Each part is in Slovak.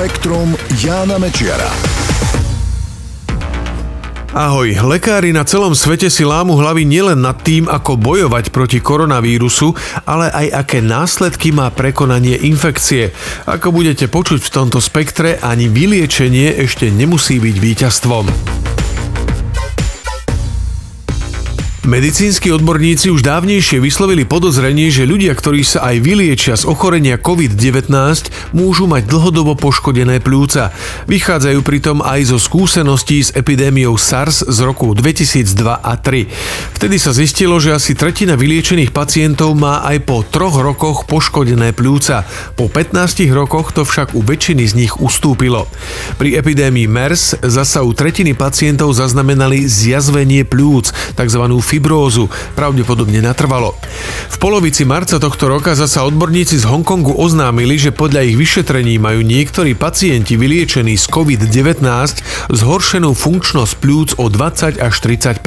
Spektrum Jána Mečiara. Ahoj, lekári na celom svete si lámu hlavy nielen nad tým, ako bojovať proti koronavírusu, ale aj aké následky má prekonanie infekcie. Ako budete počuť v tomto spektre, ani vyliečenie ešte nemusí byť víťazstvom. Medicínsky odborníci už dávnejšie vyslovili podozrenie, že ľudia, ktorí sa aj vyliečia z ochorenia COVID-19, môžu mať dlhodobo poškodené pľúca. Vychádzajú pritom aj zo skúseností s epidémiou SARS z roku 2002 a 3. Vtedy sa zistilo, že asi tretina vyliečených pacientov má aj po troch rokoch poškodené pľúca. Po 15 rokoch to však u väčšiny z nich ustúpilo. Pri epidémii MERS zasa u tretiny pacientov zaznamenali zjazvenie pľúc, tzv fibrózu, pravdepodobne natrvalo. V polovici marca tohto roka zasa odborníci z Hongkongu oznámili, že podľa ich vyšetrení majú niektorí pacienti vyliečení z COVID-19 zhoršenú funkčnosť pľúc o 20 až 30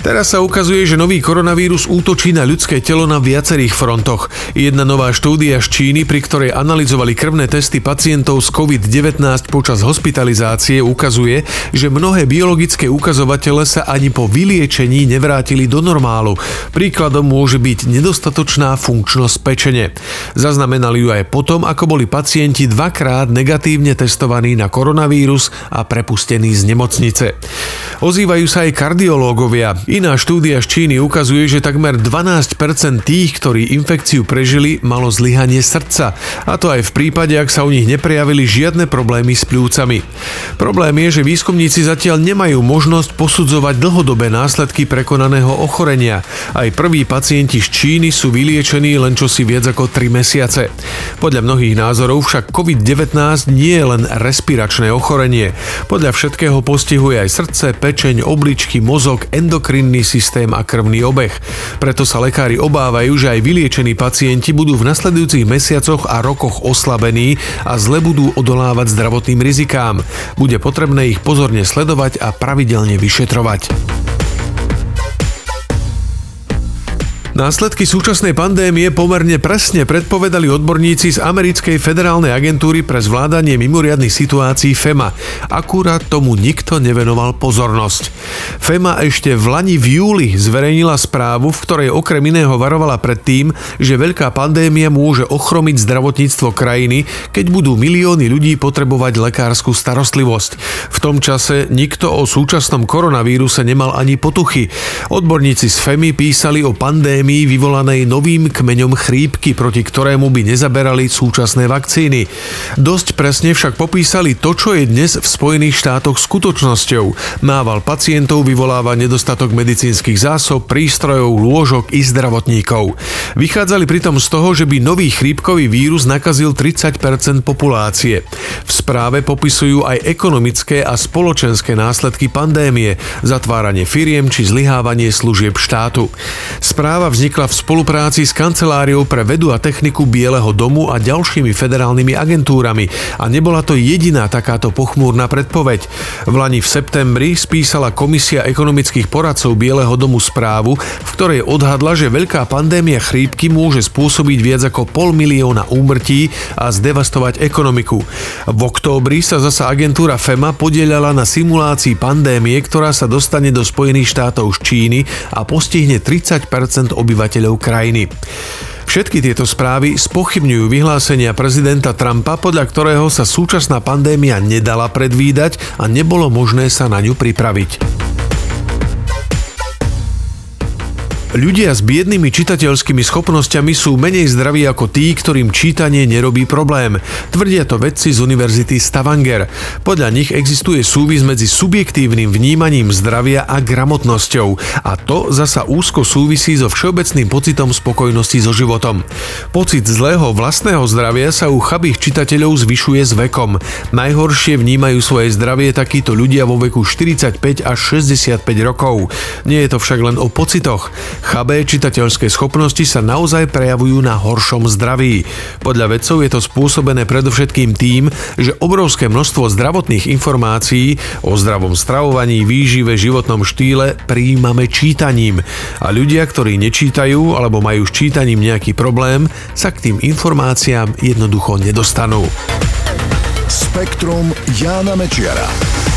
Teraz sa ukazuje, že nový koronavírus útočí na ľudské telo na viacerých frontoch. Jedna nová štúdia z Číny, pri ktorej analyzovali krvné testy pacientov z COVID-19 počas hospitalizácie, ukazuje, že mnohé biologické ukazovatele sa ani po vyliečení nevrátili do normálu. Príkladom môže byť nedostatočná funkčnosť pečene. Zaznamenali ju aj potom, ako boli pacienti dvakrát negatívne testovaní na koronavírus a prepustení z nemocnice. Ozývajú sa aj kardiológovia. Iná štúdia z Číny ukazuje, že takmer 12% tých, ktorí infekciu prežili, malo zlyhanie srdca. A to aj v prípade, ak sa u nich neprejavili žiadne problémy s pľúcami. Problém je, že výskumníci zatiaľ nemajú možnosť posudzovať dlhodobé následky prekonaného ochorenia. Aj prví pacienti z Číny sú vyliečení len čosi viac ako 3 mesiace. Podľa mnohých názorov však COVID-19 nie je len respiračné ochorenie. Podľa všetkého postihuje aj srdce, pečeň, obličky, mozog, endokrín endokrinný systém a krvný obeh. Preto sa lekári obávajú, že aj vyliečení pacienti budú v nasledujúcich mesiacoch a rokoch oslabení a zle budú odolávať zdravotným rizikám. Bude potrebné ich pozorne sledovať a pravidelne vyšetrovať. Následky súčasnej pandémie pomerne presne predpovedali odborníci z Americkej federálnej agentúry pre zvládanie mimoriadnych situácií FEMA. Akurát tomu nikto nevenoval pozornosť. FEMA ešte v Lani v júli zverejnila správu, v ktorej okrem iného varovala pred tým, že veľká pandémia môže ochromiť zdravotníctvo krajiny, keď budú milióny ľudí potrebovať lekárskú starostlivosť. V tom čase nikto o súčasnom koronavíruse nemal ani potuchy. Odborníci z FEMI písali o pandémii pandémii vyvolanej novým kmeňom chrípky, proti ktorému by nezaberali súčasné vakcíny. Dosť presne však popísali to, čo je dnes v Spojených štátoch skutočnosťou. Nával pacientov vyvoláva nedostatok medicínskych zásob, prístrojov, lôžok i zdravotníkov. Vychádzali pritom z toho, že by nový chrípkový vírus nakazil 30% populácie. V správe popisujú aj ekonomické a spoločenské následky pandémie, zatváranie firiem či zlyhávanie služieb štátu. Správa vznikla v spolupráci s Kanceláriou pre vedu a techniku Bieleho domu a ďalšími federálnymi agentúrami a nebola to jediná takáto pochmúrna predpoveď. V Lani v septembri spísala Komisia ekonomických poradcov Bieleho domu správu, v ktorej odhadla, že veľká pandémia chrípky môže spôsobiť viac ako pol milióna úmrtí a zdevastovať ekonomiku. V októbri sa zasa agentúra FEMA podielala na simulácii pandémie, ktorá sa dostane do Spojených štátov z Číny a postihne 30 obyvateľov krajiny. Všetky tieto správy spochybňujú vyhlásenia prezidenta Trumpa, podľa ktorého sa súčasná pandémia nedala predvídať a nebolo možné sa na ňu pripraviť. Ľudia s biednými čitateľskými schopnosťami sú menej zdraví ako tí, ktorým čítanie nerobí problém. Tvrdia to vedci z Univerzity Stavanger. Podľa nich existuje súvis medzi subjektívnym vnímaním zdravia a gramotnosťou. A to zasa úzko súvisí so všeobecným pocitom spokojnosti so životom. Pocit zlého vlastného zdravia sa u chabých čitateľov zvyšuje s vekom. Najhoršie vnímajú svoje zdravie takíto ľudia vo veku 45 až 65 rokov. Nie je to však len o pocitoch. Chabé čitateľské schopnosti sa naozaj prejavujú na horšom zdraví. Podľa vedcov je to spôsobené predovšetkým tým, že obrovské množstvo zdravotných informácií o zdravom stravovaní, výžive, životnom štýle príjmame čítaním. A ľudia, ktorí nečítajú alebo majú s čítaním nejaký problém, sa k tým informáciám jednoducho nedostanú. Spektrum Jána Mečiara.